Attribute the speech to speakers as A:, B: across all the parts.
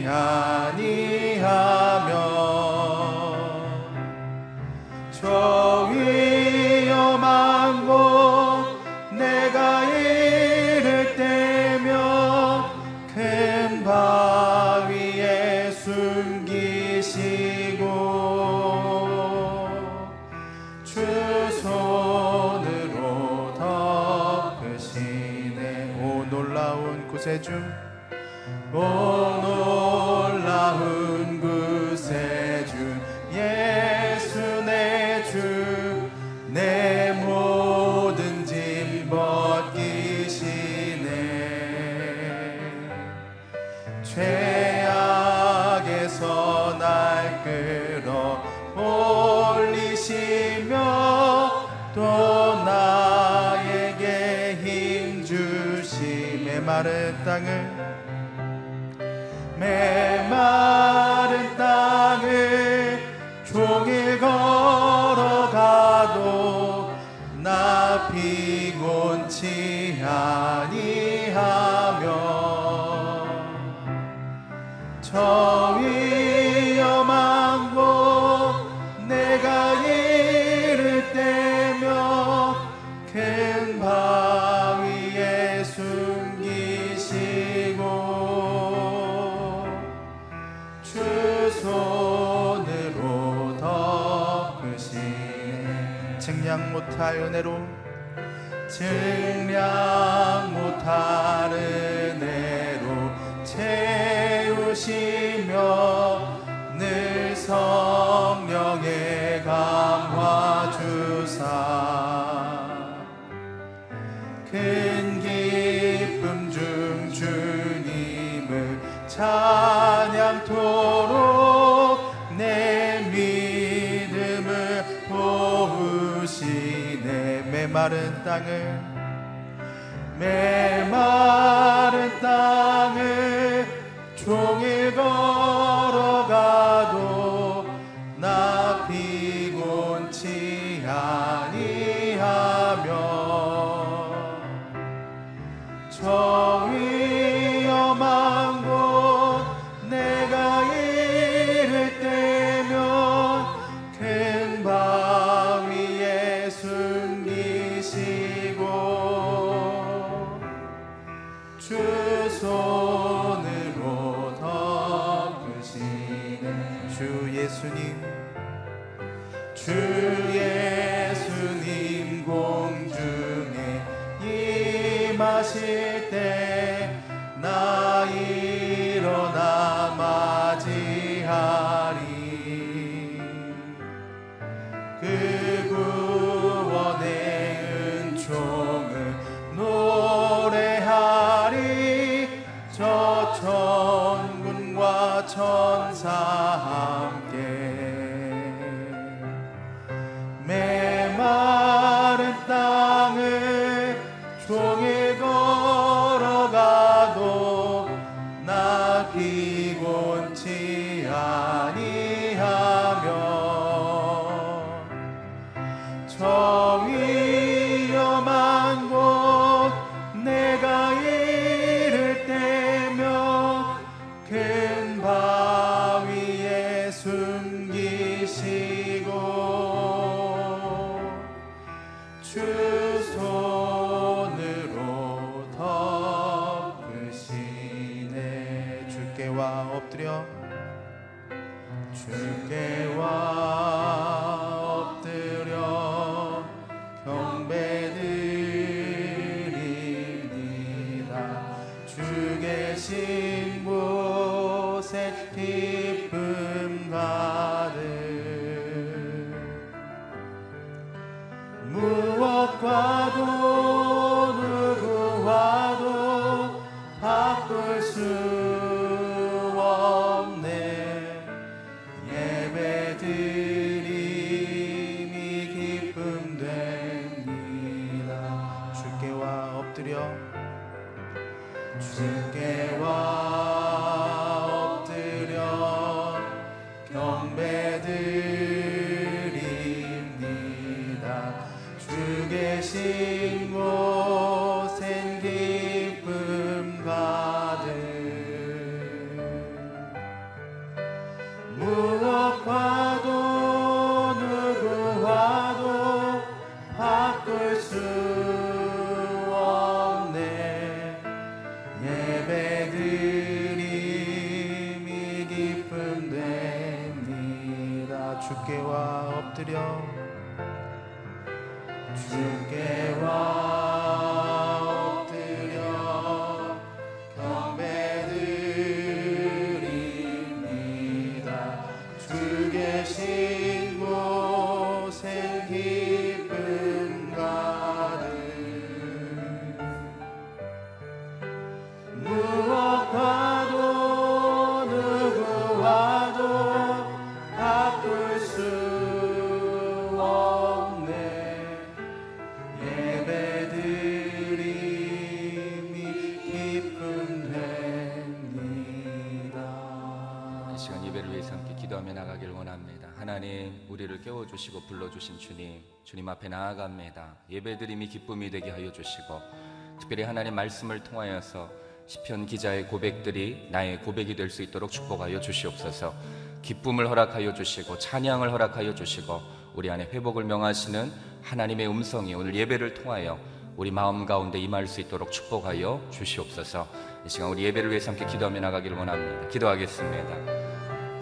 A: に 은혜로 제 마른 땅을 매 주시고
B: 불러주신 주님, 주님 앞에 나아갑니다. 예배드림이 기쁨이 되게 하여 주시고, 특별히 하나님 말씀을 통하여서 시편 기자의 고백들이 나의 고백이 될 수 있도록 축복하여 주시옵소서. 기쁨을 허락하여 주시고 찬양을 허락하여 주시고 우리 안에 회복을 명하시는 하나님의 음성이 오늘 예배를 통하여 우리 마음 가운데 임할 수 있도록 축복하여 주시옵소서. 이 시간 우리 예배를 위해서 함께 기도하며 나가기를 원합니다. 기도하겠습니다.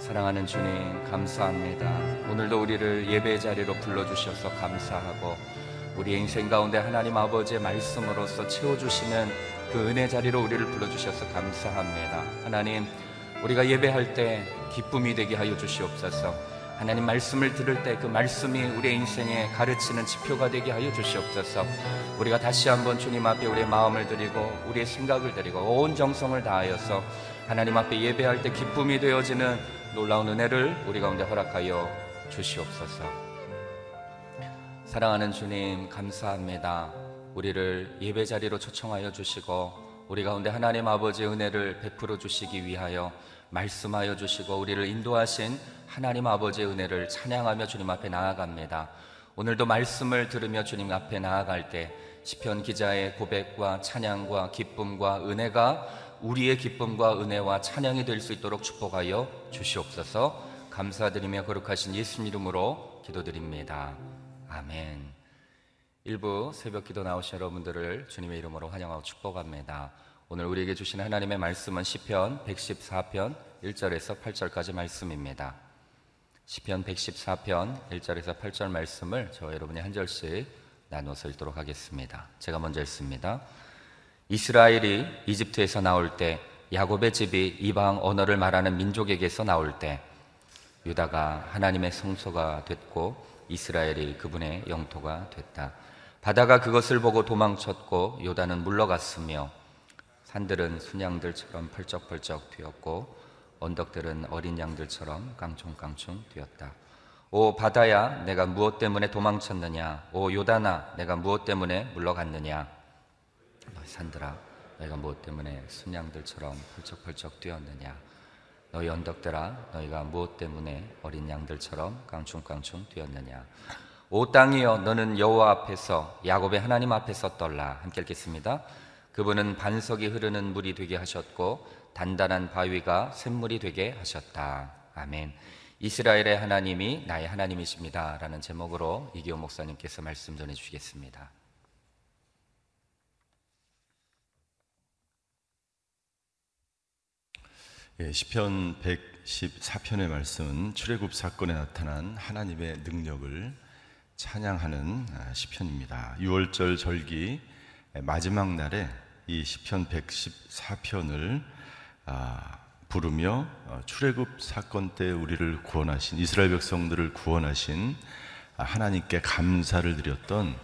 B: 사랑하는 주님 감사합니다. 오늘도 우리를 예배 자리로 불러주셔서 감사하고 우리 인생 가운데 하나님 아버지의 말씀으로서 채워주시는 그 은혜 자리로 우리를 불러주셔서 감사합니다. 하나님 우리가 예배할 때 기쁨이 되게 하여 주시옵소서. 하나님 말씀을 들을 때 그 말씀이 우리의 인생에 가르치는 지표가 되게 하여 주시옵소서. 우리가 다시 한번 주님 앞에 우리의 마음을 드리고 우리의 생각을 드리고 온 정성을 다하여서 하나님 앞에 예배할 때 기쁨이 되어지는 놀라운 은혜를 우리 가운데 허락하여 주시옵소서. 사랑하는 주님 감사합니다. 우리를 예배 자리로 초청하여 주시고 우리 가운데 하나님 아버지의 은혜를 베풀어 주시기 위하여 말씀하여 주시고 우리를 인도하신 하나님 아버지의 은혜를 찬양하며 주님 앞에 나아갑니다. 오늘도 말씀을 들으며 주님 앞에 나아갈 때 시편 기자의 고백과 찬양과 기쁨과 은혜가 우리의 기쁨과 은혜와 찬양이 될 수 있도록 축복하여 주시옵소서. 감사드리며 거룩하신 예수님 이름으로 기도드립니다. 아멘. 일부 새벽 기도 나오신 여러분들을 주님의 이름으로 환영하고 축복합니다. 오늘 우리에게 주신 하나님의 말씀은 시편 114편 1절에서 8절까지 말씀입니다. 시편 114편 1절에서 8절 말씀을 저 여러분이 한 절씩 나눠서 읽도록 하겠습니다. 제가 먼저 읽습니다. 이스라엘이 이집트에서 나올 때 야곱의 집이 이방 언어를 말하는 민족에게서 나올 때 유다가 하나님의 성소가 됐고 이스라엘이 그분의 영토가 됐다. 바다가 그것을 보고 도망쳤고 요단은 물러갔으며 산들은 순양들처럼 펄쩍펄쩍 뛰었고 언덕들은 어린 양들처럼 깡총깡총 뛰었다. 오 바다야 내가 무엇 때문에 도망쳤느냐 오 요단아 내가 무엇 때문에 물러갔느냐 산들아 너희가 무엇 때문에 순양들처럼 펄쩍펄쩍 뛰었느냐? 너희 언덕들아 너희가 무엇 때문에 어린 양들처럼 깡충깡충 뛰었느냐? 오 땅이여 너는 여호와 앞에서 야곱의 하나님 앞에서 떨라. 함께 읽겠습니다. 그분은 반석이 흐르는 물이 되게 하셨고 단단한 바위가 샘물이 되게 하셨다. 아멘. 이스라엘의 하나님이 나의 하나님이십니다. 라는 제목으로 이기호 목사님께서 말씀 전해 주시겠습니다
C: 예, 시편 114편의 말씀은 출애굽 사건에 나타난 하나님의 능력을 찬양하는 아, 시편입니다. 6월절 절기 마지막 날에 이 시편 114편을 아, 부르며 어, 출애굽 사건 때 우리를 구원하신 이스라엘 백성들을 구원하신 아, 하나님께 감사를 드렸던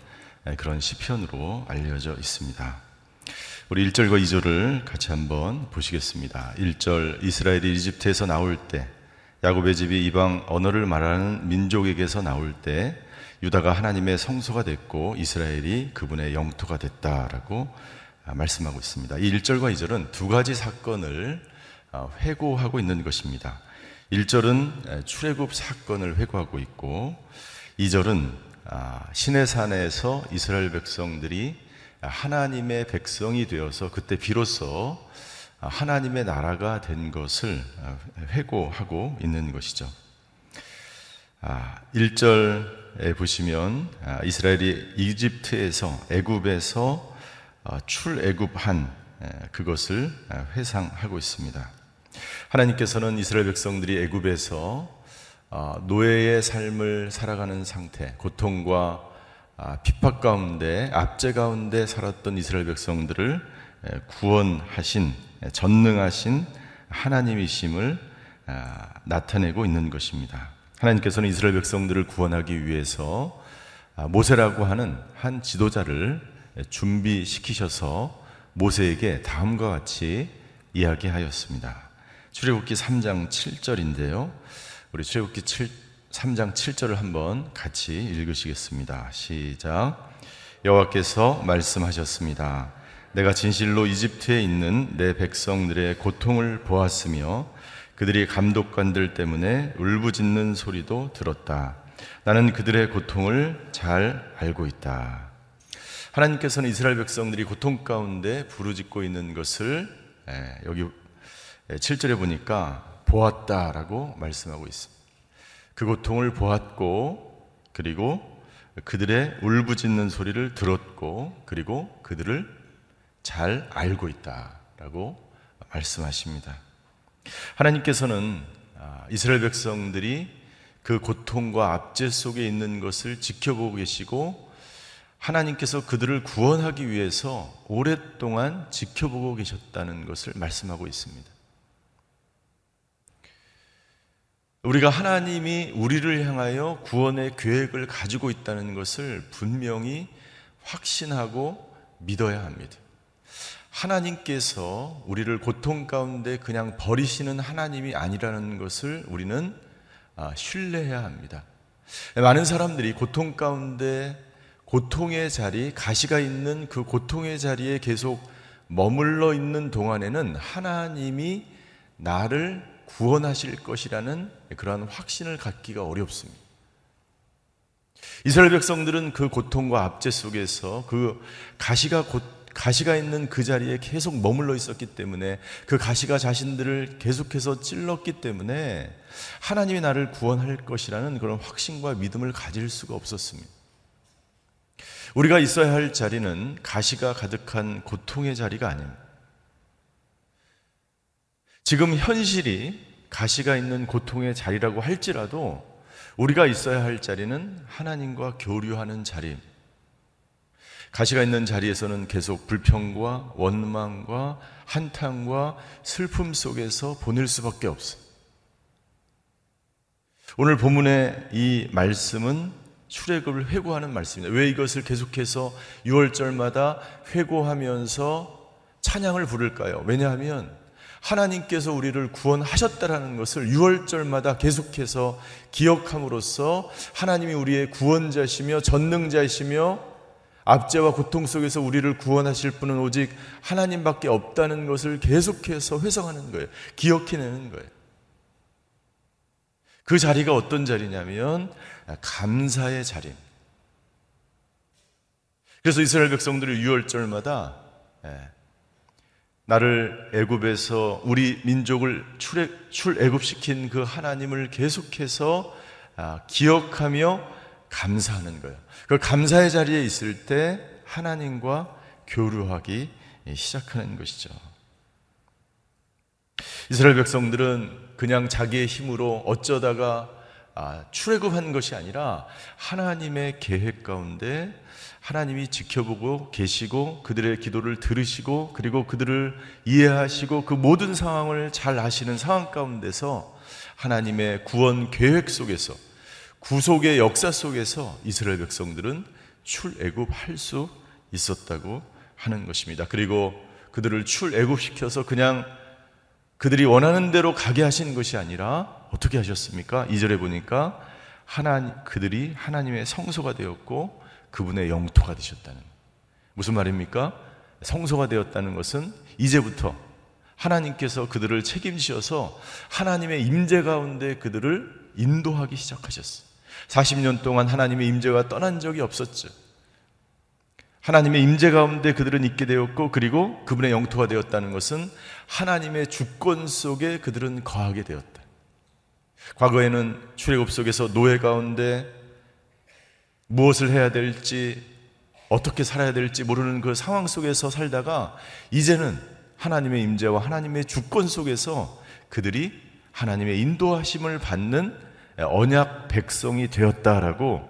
C: 그런 시편으로 알려져 있습니다. 우리 1절과 2절을 같이 한번 보시겠습니다. 1절 이스라엘이 이집트에서 나올 때 야곱의 집이 이방 언어를 말하는 민족에게서 나올 때 유다가 하나님의 성소가 됐고 이스라엘이 그분의 영토가 됐다라고 말씀하고 있습니다. 이 1절과 2절은 두 가지 사건을 어, 회고하고 있는 것입니다. 1절은 출애굽 사건을 회고하고 있고 2절은 아, 시내산에서 이스라엘 백성들이 하나님의 백성이 되어서 그때 비로소 하나님의 나라가 된 것을 회고하고 있는 것이죠. 1절에 보시면 이스라엘이 이집트에서 애굽에서 출애굽한 그것을 회상하고 있습니다. 하나님께서는 이스라엘 백성들이 애굽에서 어, 노예의 삶을 살아가는 상태, 고통과 아, 핍박 가운데 압제 가운데 살았던 이스라엘 백성들을 구원하신 전능하신 하나님이심을 아, 나타내고 있는 것입니다. 하나님께서는 이스라엘 백성들을 구원하기 위해서 아, 모세라고 하는 한 지도자를 준비시키셔서 모세에게 다음과 같이 이야기하였습니다. 출애굽기 3장 7절인데요. 우리 출애굽기 7 3장 7절을 한번 같이 읽으시겠습니다. 시작. 여호와께서 말씀하셨습니다. 내가 진실로 이집트에 있는 내 백성들의 고통을 보았으며 그들이 감독관들 때문에 울부짖는 소리도 들었다. 나는 그들의 고통을 잘 알고 있다. 하나님께서는 이스라엘 백성들이 고통 가운데 부르짖고 있는 것을 여기 7절에 보니까 보았다라고 말씀하고 있습니다. 그 고통을 보았고 그리고 그들의 울부짖는 소리를 들었고 그리고 그들을 잘 알고 있다라고 말씀하십니다. 하나님께서는 아, 이스라엘 백성들이 그 고통과 압제 속에 있는 것을 지켜보고 계시고 하나님께서 그들을 구원하기 위해서 오랫동안 지켜보고 계셨다는 것을 말씀하고 있습니다. 우리가 하나님이 우리를 향하여 구원의 계획을 가지고 있다는 것을 분명히 확신하고 믿어야 합니다. 하나님께서 우리를 고통 가운데 그냥 버리시는 하나님이 아니라는 것을 우리는 아, 신뢰해야 합니다. 많은 사람들이 고통 가운데 고통의 자리, 가시가 있는 그 고통의 자리에 계속 머물러 있는 동안에는 하나님이 나를 구원하실 것이라는 그러한 확신을 갖기가 어렵습니다. 이스라엘 백성들은 그 고통과 압제 속에서 그 가시가 곧 가시가 있는 그 자리에 계속 머물러 있었기 때문에 그 가시가 자신들을 계속해서 찔렀기 때문에 하나님이 나를 구원할 것이라는 그런 확신과 믿음을 가질 수가 없었습니다. 우리가 있어야 할 자리는 가시가 가득한 고통의 자리가 아닙니다. 지금 현실이 가시가 있는 고통의 자리라고 할지라도 우리가 있어야 할 자리는 하나님과 교류하는 자리. 가시가 있는 자리에서는 계속 불평과 원망과 한탄과 슬픔 속에서 보낼 수밖에 없어요. 오늘 본문의 이 말씀은 출애굽을 회고하는 말씀입니다. 왜 이것을 계속해서 6월절마다 회고하면서 찬양을 부를까요? 왜냐하면 하나님께서 우리를 구원하셨다라는 것을 6월절마다 계속해서 기억함으로써 하나님이 우리의 구원자시며 전능자이시며 압제와 고통 속에서 우리를 구원하실 분은 오직 하나님밖에 없다는 것을 계속해서 회상하는 거예요. 기억해내는 거예요. 그 자리가 어떤 자리냐면 감사의 자리. 그래서 이스라엘 백성들이 6월절마다 나를 애굽에서 우리 민족을 출애굽시킨 그 하나님을 계속해서 아, 기억하며 감사하는 거예요. 그 감사의 자리에 있을 때 하나님과 교류하기 시작하는 것이죠. 이스라엘 백성들은 그냥 자기의 힘으로 어쩌다가 아, 출애굽한 것이 아니라 하나님의 계획 가운데 하나님이 지켜보고 계시고 그들의 기도를 들으시고 그리고 그들을 이해하시고 그 모든 상황을 잘 아시는 상황 가운데서 하나님의 구원 계획 속에서 구속의 역사 속에서 이스라엘 백성들은 출애굽할 수 있었다고 하는 것입니다. 그리고 그들을 출애굽시켜서 그냥 그들이 원하는 대로 가게 하신 것이 아니라 어떻게 하셨습니까? 2절에 보니까 하나님 그들이 하나님의 성소가 되었고 그분의 영토가 되셨다는 무슨 말입니까? 성소가 되었다는 것은 이제부터 하나님께서 그들을 책임지셔서 하나님의 임재 가운데 그들을 인도하기 시작하셨어요. 40년 동안 하나님의 임재가 떠난 적이 없었죠. 하나님의 임재 가운데 그들은 있게 되었고 그리고 그분의 영토가 되었다는 것은 하나님의 주권 속에 그들은 거하게 되었다. 과거에는 출애굽 속에서 노예 가운데 무엇을 해야 될지 어떻게 살아야 될지 모르는 그 상황 속에서 살다가 이제는 하나님의 임재와 하나님의 주권 속에서 그들이 하나님의 인도하심을 받는 언약 백성이 되었다라고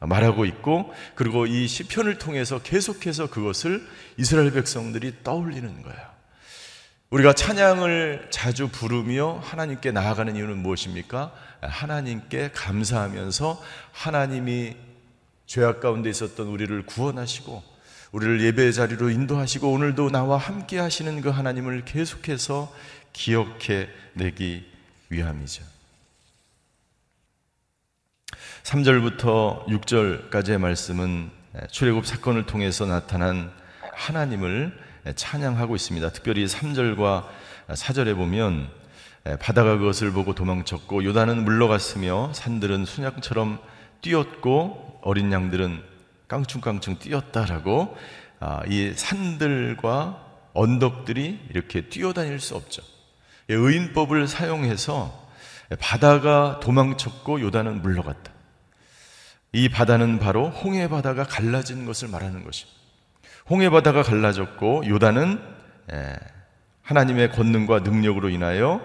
C: 말하고 있고 그리고 이 시편을 통해서 계속해서 그것을 이스라엘 백성들이 떠올리는 거예요. 우리가 찬양을 자주 부르며 하나님께 나아가는 이유는 무엇입니까? 하나님께 감사하면서 하나님이 죄악 가운데 있었던 우리를 구원하시고 우리를 예배 자리로 인도하시고 오늘도 나와 함께 하시는 그 하나님을 계속해서 기억해 내기 위함이죠. 3절부터 6절까지의 말씀은 출애굽 사건을 통해서 나타난 하나님을 찬양하고 있습니다. 특별히 3절과 4절에 보면 바다가 그것을 보고 도망쳤고 요단은 물러갔으며 산들은 순양처럼 뛰었고 어린 양들은 깡충깡충 뛰었다라고 아, 이 산들과 언덕들이 이렇게 뛰어다닐 수 없죠. 의인법을 사용해서 바다가 도망쳤고 요단은 물러갔다. 이 바다는 바로 홍해 바다가 갈라진 것을 말하는 것입니다. 홍해 바다가 갈라졌고 요단은 하나님의 권능과 능력으로 인하여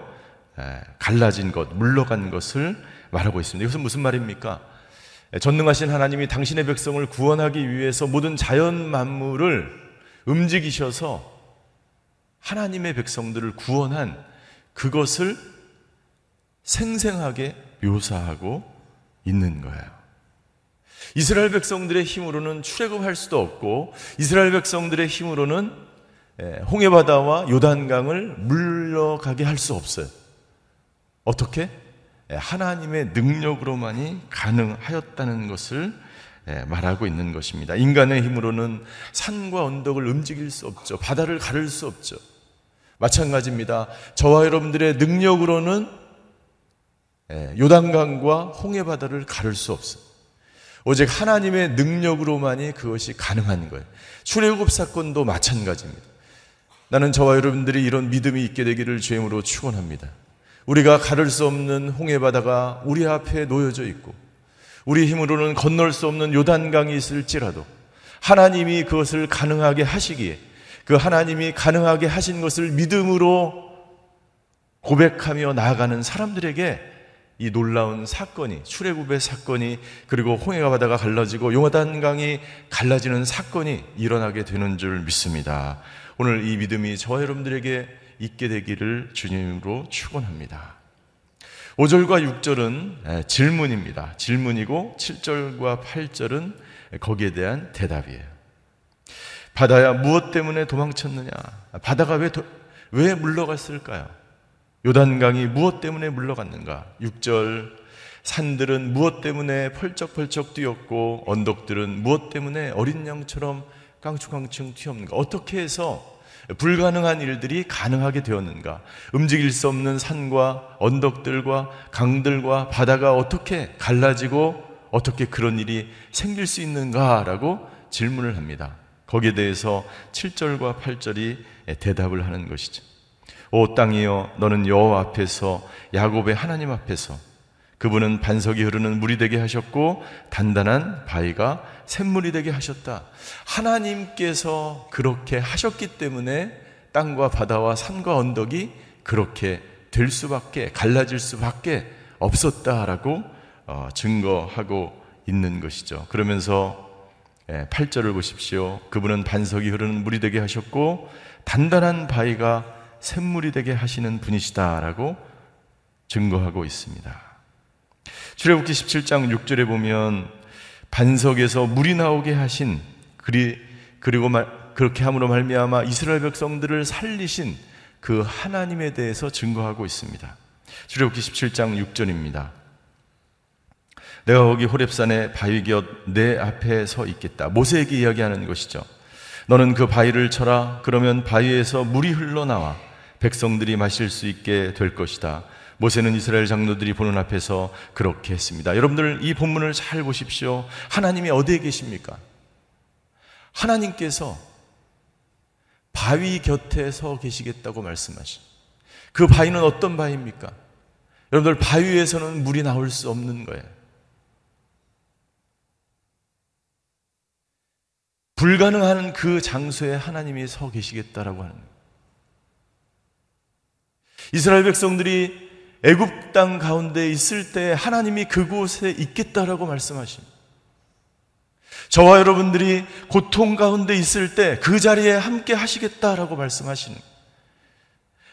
C: 갈라진 것, 물러간 것을 말하고 있습니다. 이것은 무슨 말입니까? 전능하신 하나님이 당신의 백성을 구원하기 위해서 모든 자연 만물을 움직이셔서 하나님의 백성들을 구원한 그것을 생생하게 묘사하고 있는 거예요. 이스라엘 백성들의 힘으로는 출애굽할 수도 없고 이스라엘 백성들의 힘으로는 홍해 바다와 요단강을 물러가게 할 수 없어요. 어떻게? 하나님의 능력으로만이 가능하였다는 것을 말하고 있는 것입니다. 인간의 힘으로는 산과 언덕을 움직일 수 없죠. 바다를 가를 수 없죠. 마찬가지입니다. 저와 여러분들의 능력으로는 요단강과 홍해 바다를 가를 수 없어요. 오직 하나님의 능력으로만이 그것이 가능한 거예요. 출애굽 사건도 마찬가지입니다. 나는 저와 여러분들이 이런 믿음이 있게 되기를 주임으로 축원합니다. 우리가 가를 수 없는 홍해 바다가 우리 앞에 놓여져 있고 우리 힘으로는 건널 수 없는 요단강이 있을지라도 하나님이 그것을 가능하게 하시기에 그 하나님이 가능하게 하신 것을 믿음으로 고백하며 나아가는 사람들에게 이 놀라운 사건이 출애굽의 사건이 그리고 홍해가 바다가 갈라지고 용화단강이 갈라지는 사건이 일어나게 되는 줄 믿습니다. 오늘 이 믿음이 저와 여러분들에게 있게 되기를 주님으로 축원합니다. 5절과 6절은 질문입니다. 질문이고 7절과 8절은 거기에 대한 대답이에요. 바다야 무엇 때문에 도망쳤느냐? 바다가 왜, 도, 왜 물러갔을까요? 요단강이 무엇 때문에 물러갔는가? 6절 산들은 무엇 때문에 펄쩍펄쩍 뛰었고 언덕들은 무엇 때문에 어린 양처럼 깡충깡충 튀었는가? 어떻게 해서 불가능한 일들이 가능하게 되었는가? 움직일 수 없는 산과 언덕들과 강들과 바다가 어떻게 갈라지고 어떻게 그런 일이 생길 수 있는가라고 질문을 합니다. 거기에 대해서 7절과 8절이 대답을 하는 것이죠. 오 땅이여 너는 여호와 앞에서 야곱의 하나님 앞에서 그분은 반석이 흐르는 물이 되게 하셨고 단단한 바위가 샘물이 되게 하셨다. 하나님께서 그렇게 하셨기 때문에 땅과 바다와 산과 언덕이 그렇게 될 수밖에 갈라질 수밖에 없었다라고 어, 증거하고 있는 것이죠. 그러면서 8절을 예, 보십시오. 그분은 반석이 흐르는 물이 되게 하셨고 단단한 바위가 샘물이 되게 하시는 분이시다라고 증거하고 있습니다. 출애굽기 17장 6절에 보면 반석에서 물이 나오게 하신 그리 그리고 말, 그렇게 함으로 말미암아 이스라엘 백성들을 살리신 그 하나님에 대해서 증거하고 있습니다. 출애굽기 17장 6절입니다. 내가 거기 호렙산의 바위 곁 내 앞에 서 있겠다. 모세에게 이야기하는 것이죠. 너는 그 바위를 쳐라. 그러면 바위에서 물이 흘러나와 백성들이 마실 수 있게 될 것이다. 모세는 이스라엘 장로들이 보는 앞에서 그렇게 했습니다. 여러분들 이 본문을 잘 보십시오. 하나님이 어디에 계십니까? 하나님께서 바위 곁에 서 계시겠다고 말씀하신. 그 바위는 어떤 바위입니까? 여러분들 바위에서는 물이 나올 수 없는 거예요. 불가능한 그 장소에 하나님이 서 계시겠다라고 하는 거예요. 이스라엘 백성들이 애굽 땅 가운데 있을 때 하나님이 그곳에 있겠다라고 말씀하십니다. 저와 여러분들이 고통 가운데 있을 때 그 자리에 함께 하시겠다라고 말씀하시는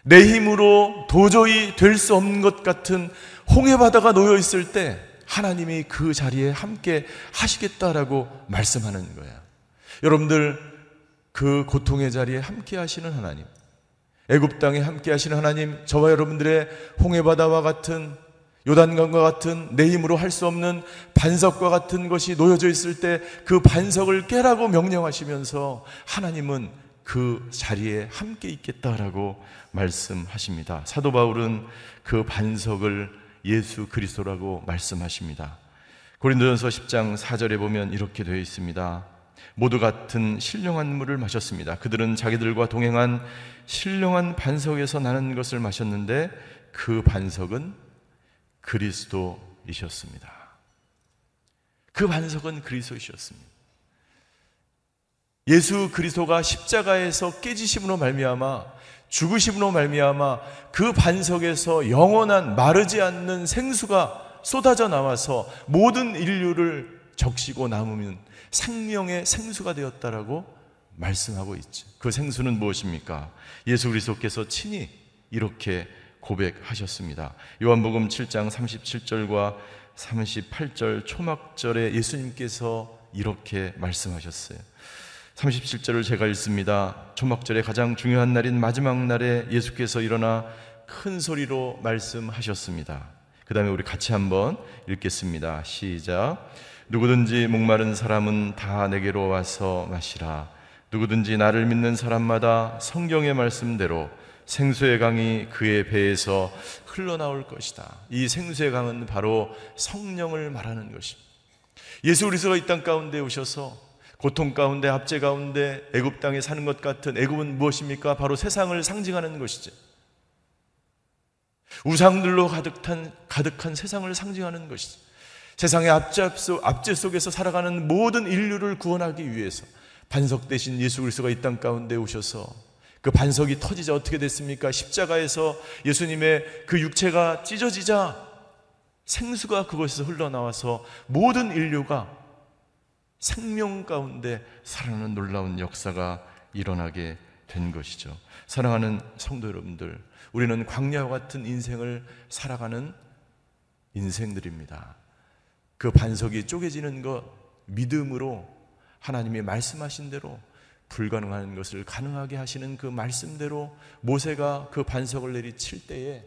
C: 내 힘으로 도저히 될 수 없는 것 같은 홍해 바다가 놓여 있을 때 하나님이 그 자리에 함께 하시겠다라고 말씀하는 거야. 여러분들 그 고통의 자리에 함께 하시는 하나님. 애굽 땅에 함께 하시는 하나님, 저와 여러분들의 홍해 바다와 같은 요단강과 같은 내 힘으로 할 수 없는 반석과 같은 것이 놓여져 있을 때 그 반석을 깨라고 명령하시면서 하나님은 그 자리에 함께 있겠다라고 말씀하십니다. 사도 바울은 그 반석을 예수 그리스도라고 말씀하십니다. 고린도전서 10장 4절에 보면 이렇게 되어 있습니다. 모두 같은 신령한 물을 마셨습니다. 그들은 자기들과 동행한 신령한 반석에서 나는 것을 마셨는데 그 반석은 그리스도이셨습니다. 그 반석은 그리스도이셨습니다. 예수 그리스도가 십자가에서 깨지심으로 말미암아 죽으심으로 말미암아 그 반석에서 영원한 마르지 않는 생수가 쏟아져 나와서 모든 인류를 적시고 남으면 생명의 생수가 되었다라고 말씀하고 있죠. 그 생수는 무엇입니까? 예수 그리스도께서 친히 이렇게 고백하셨습니다. 요한복음 7장 37절과 38절 초막절에 예수님께서 이렇게 말씀하셨어요. 37절을 제가 읽습니다. 초막절의 가장 중요한 날인 마지막 날에 예수께서 일어나 큰 소리로 말씀하셨습니다. 그 다음에 우리 같이 한번 읽겠습니다. 시작. 누구든지 목마른 사람은 다 내게로 와서 마시라. 누구든지 나를 믿는 사람마다 성경의 말씀대로 생수의 강이 그의 배에서 흘러나올 것이다. 이 생수의 강은 바로 성령을 말하는 것입니다. 예수 그리스도가 이 땅 가운데 오셔서 고통 가운데 압제 가운데 애굽 땅에 사는 것 같은 애굽은 무엇입니까? 바로 세상을 상징하는 것이죠. 우상들로 가득한 가득한 세상을 상징하는 것이죠. 세상의 압제 속에서 살아가는 모든 인류를 구원하기 위해서 반석 대신 예수 그리스도가 이 땅 가운데 오셔서 그 반석이 터지자 어떻게 됐습니까? 십자가에서 예수님의 그 육체가 찢어지자 생수가 그곳에서 흘러나와서 모든 인류가 생명 가운데 살아나는 놀라운 역사가 일어나게 된 것이죠. 사랑하는 성도 여러분들, 우리는 광야와 같은 인생을 살아가는 인생들입니다. 그 반석이 쪼개지는 것 믿음으로 하나님이 말씀하신 대로 불가능한 것을 가능하게 하시는 그 말씀대로 모세가 그 반석을 내리칠 때에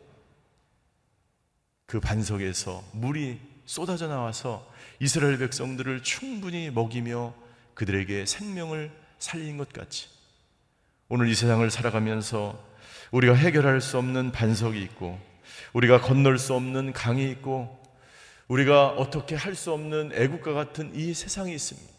C: 그 반석에서 물이 쏟아져 나와서 이스라엘 백성들을 충분히 먹이며 그들에게 생명을 살린 것 같이 오늘 이 세상을 살아가면서 우리가 해결할 수 없는 반석이 있고 우리가 건널 수 없는 강이 있고 우리가 어떻게 할 수 없는 애국과 같은 이 세상이 있습니다.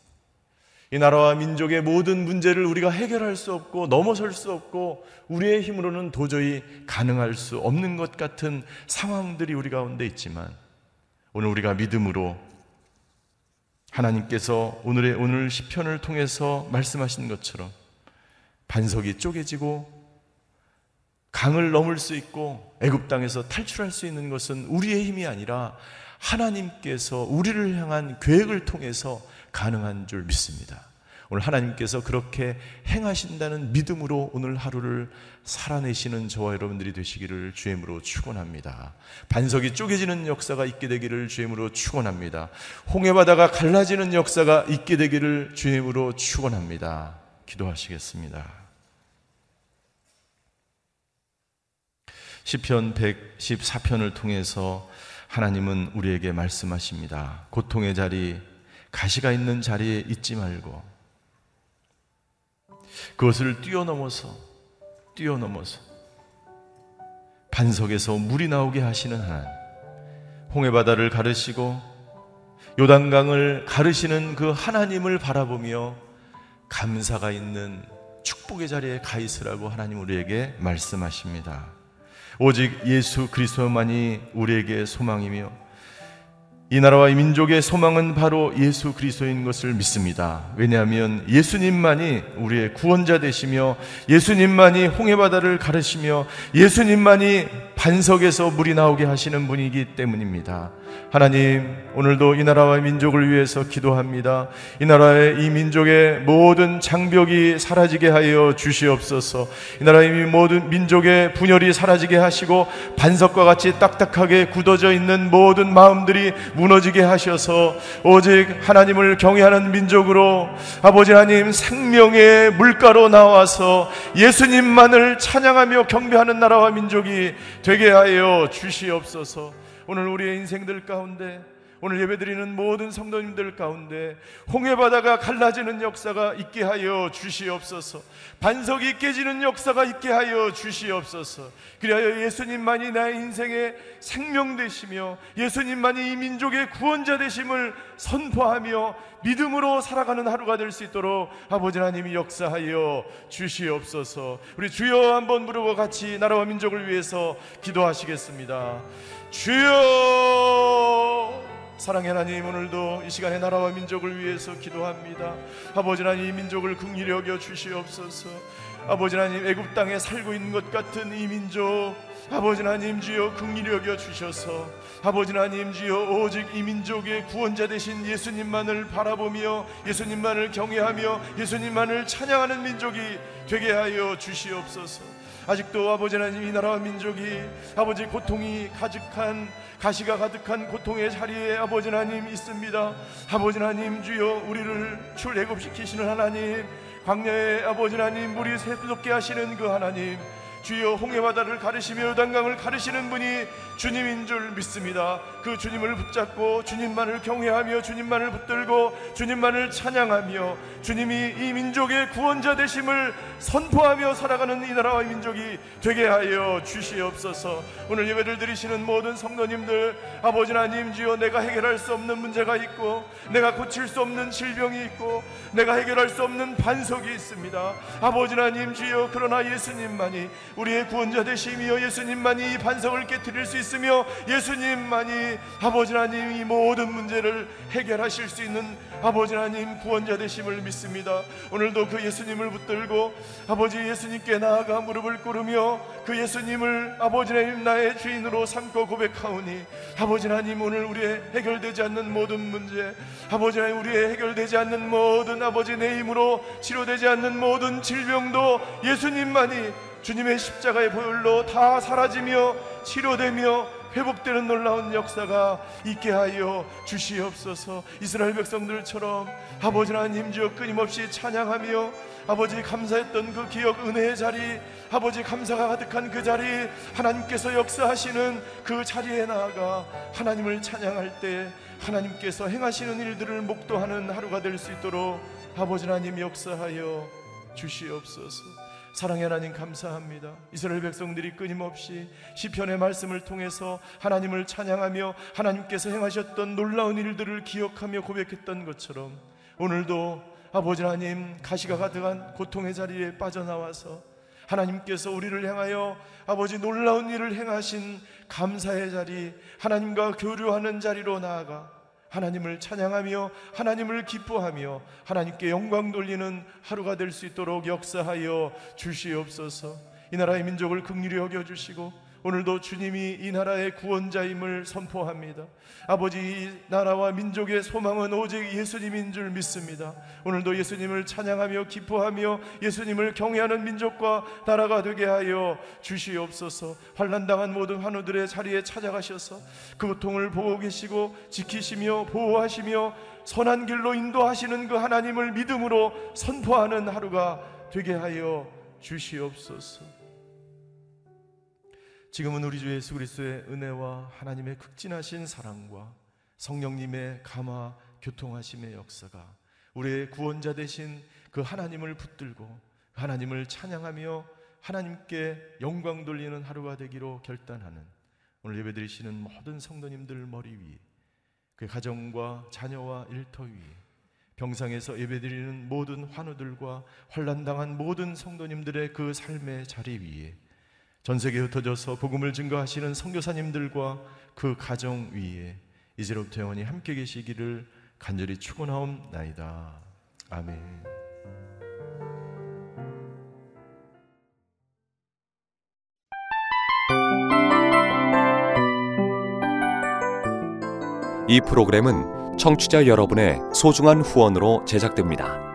C: 이 나라와 민족의 모든 문제를 우리가 해결할 수 없고 넘어설 수 없고 우리의 힘으로는 도저히 가능할 수 없는 것 같은 상황들이 우리 가운데 있지만 오늘 우리가 믿음으로 하나님께서 오늘의 오늘 시편을 통해서 말씀하신 것처럼 반석이 쪼개지고 강을 넘을 수 있고 애굽 땅에서 탈출할 수 있는 것은 우리의 힘이 아니라 하나님께서 우리를 향한 계획을 통해서 가능한 줄 믿습니다. 오늘 하나님께서 그렇게 행하신다는 믿음으로 오늘 하루를 살아내시는 저와 여러분들이 되시기를 주임으로 축원합니다. 반석이 쪼개지는 역사가 있게 되기를 주임으로 축원합니다. 홍해 바다가 갈라지는 역사가 있게 되기를 주임으로 축원합니다. 기도하시겠습니다. 시편 114편을 통해서 하나님은 우리에게 말씀하십니다. 고통의 자리 가시가 있는 자리에 있지 말고 그것을 뛰어넘어서 뛰어넘어서 반석에서 물이 나오게 하시는 하나님 홍해 바다를 가르시고 요단강을 가르시는 그 하나님을 바라보며 감사가 있는 축복의 자리에 가 있으라고 하나님 우리에게 말씀하십니다. 오직 예수 그리스도만이 우리에게 소망이며 이 나라와 이 민족의 소망은 바로 예수 그리스도인 것을 믿습니다. 왜냐하면 예수님만이 우리의 구원자 되시며 예수님만이 홍해 바다를 가르시며 예수님만이 반석에서 물이 나오게 하시는 분이기 때문입니다. 하나님, 오늘도 이 나라와 민족을 위해서 기도합니다. 이 나라의 이 민족의 모든 장벽이 사라지게 하여 주시옵소서. 이 나라의 모든 민족의 분열이 사라지게 하시고 반석과 같이 딱딱하게 굳어져 있는 모든 마음들이 무너지게 하셔서 오직 하나님을 경외하는 민족으로 아버지 하나님 생명의 물가로 나와서 예수님만을 찬양하며 경배하는 나라와 민족이 되게 하여 주시옵소서. 오늘 우리의 인생들 가운데 오늘 예배드리는 모든 성도님들 가운데 홍해 바다가 갈라지는 역사가 있게 하여 주시옵소서. 반석이 깨지는 역사가 있게 하여 주시옵소서. 그리하여 예수님만이 나의 인생의 생명 되시며 예수님만이 이 민족의 구원자 되심을 선포하며 믿음으로 살아가는 하루가 될 수 있도록 아버지 하나님이 역사하여 주시옵소서. 우리 주여 한번 부르고 같이 나라와 민족을 위해서 기도하시겠습니다. 주여! 사랑의 하나님 오늘도 이 시간에 나라와 민족을 위해서 기도합니다. 아버지 하나님 이 민족을 긍휼히 여겨 주시옵소서. 아버지 하나님 애굽 땅에 살고 있는 것 같은 이 민족 아버지 하나님 주여 긍휼히 여겨 주셔서 아버지 하나님 주여 오직 이 민족의 구원자 되신 예수님만을 바라보며 예수님만을 경외하며 예수님만을 찬양하는 민족이 되게 하여 주시옵소서 아직도 아버지 하나님 이 나라와 민족이 아버지 고통이 가득한 가시가 가득한 고통의 자리에 아버지 하나님 있습니다. 아버지 하나님 주여 우리를 출애굽시키시는 하나님 광야의 아버지 하나님 물이 새롭게 하시는 그 하나님 주여 홍해 바다를 가르시며 요단강을 가르시는 분이 주님인 줄 믿습니다. 그 주님을 붙잡고 주님만을 경외하며 주님만을 붙들고 주님만을 찬양하며 주님이 이 민족의 구원자 되심을 선포하며 살아가는 이 나라와 민족이 되게 하여 주시옵소서. 오늘 예배를 드리시는 모든 성도님들 아버지 하나님 주여 내가 해결할 수 없는 문제가 있고 내가 고칠 수 없는 질병이 있고 내가 해결할 수 없는 반석이 있습니다. 아버지 하나님 주여 그러나 예수님만이 우리의 구원자 되시며 예수님만이 이 반석을 깨뜨릴 수 있 으며 예수님만이 아버지 하나님 이 모든 문제를 해결하실 수 있는 아버지 하나님 구원자 되심을 믿습니다. 오늘도 그 예수님을 붙들고 아버지 예수님께 나아가 무릎을 꿇으며 그 예수님을 아버지 하나님 나의 주인으로 삼고 고백하오니 아버지 하나님 오늘 우리의 해결되지 않는 모든 문제 아버지 하나님 우리의 해결되지 않는 모든 아버지 내 힘으로 치료되지 않는 모든 질병도 예수님만이 주님의 십자가의 보혈로 다 사라지며 치료되며 회복되는 놀라운 역사가 있게 하여 주시옵소서. 이스라엘 백성들처럼 아버지 하나님 주여 끊임없이 찬양하며 아버지 감사했던 그 기억 은혜의 자리 아버지 감사가 가득한 그 자리 하나님께서 역사하시는 그 자리에 나아가 하나님을 찬양할 때 하나님께서 행하시는 일들을 목도하는 하루가 될 수 있도록 아버지 하나님 역사하여 주시옵소서 사랑의 하나님 감사합니다. 이스라엘 백성들이 끊임없이 시편의 말씀을 통해서 하나님을 찬양하며 하나님께서 행하셨던 놀라운 일들을 기억하며 고백했던 것처럼 오늘도 아버지 하나님 가시가 가득한 고통의 자리에 빠져나와서 하나님께서 우리를 향하여 아버지 놀라운 일을 행하신 감사의 자리 하나님과 교류하는 자리로 나아가 하나님을 찬양하며 하나님을 기뻐하며 하나님께 영광 돌리는 하루가 될 수 있도록 역사하여 주시옵소서. 이 나라의 민족을 극률히 여겨 주시고 오늘도 주님이 이 나라의 구원자임을 선포합니다. 아버지 이 나라와 민족의 소망은 오직 예수님인 줄 믿습니다. 오늘도 예수님을 찬양하며 기뻐하며 예수님을 경외하는 민족과 나라가 되게 하여 주시옵소서. 환난 당한 모든 환우들의 자리에 찾아가셔서 그 고통을 보고 계시고 지키시며 보호하시며 선한 길로 인도하시는 그 하나님을 믿음으로 선포하는 하루가 되게 하여 주시옵소서. 지금은 우리 주 예수 그리스도의 은혜와 하나님의 극진하신 사랑과 성령님의 감화 교통하심의 역사가 우리의 구원자 되신 그 하나님을 붙들고 하나님을 찬양하며 하나님께 영광 돌리는 하루가 되기로 결단하는 오늘 예배드리시는 모든 성도님들 머리 위, 그 가정과 자녀와 일터 위, 병상에서 예배드리는 모든 환우들과 환란당한 모든 성도님들의 그 삶의 자리 위에 전 세계에 흩어져서 복음을 증거하시는 선교사님들과 그 가정 위에
A: 이제로부터 영원히 함께 계시기를 간절히 축원하옵나이다. 아멘.
D: 이 프로그램은 청취자 여러분의 소중한 후원으로 제작됩니다.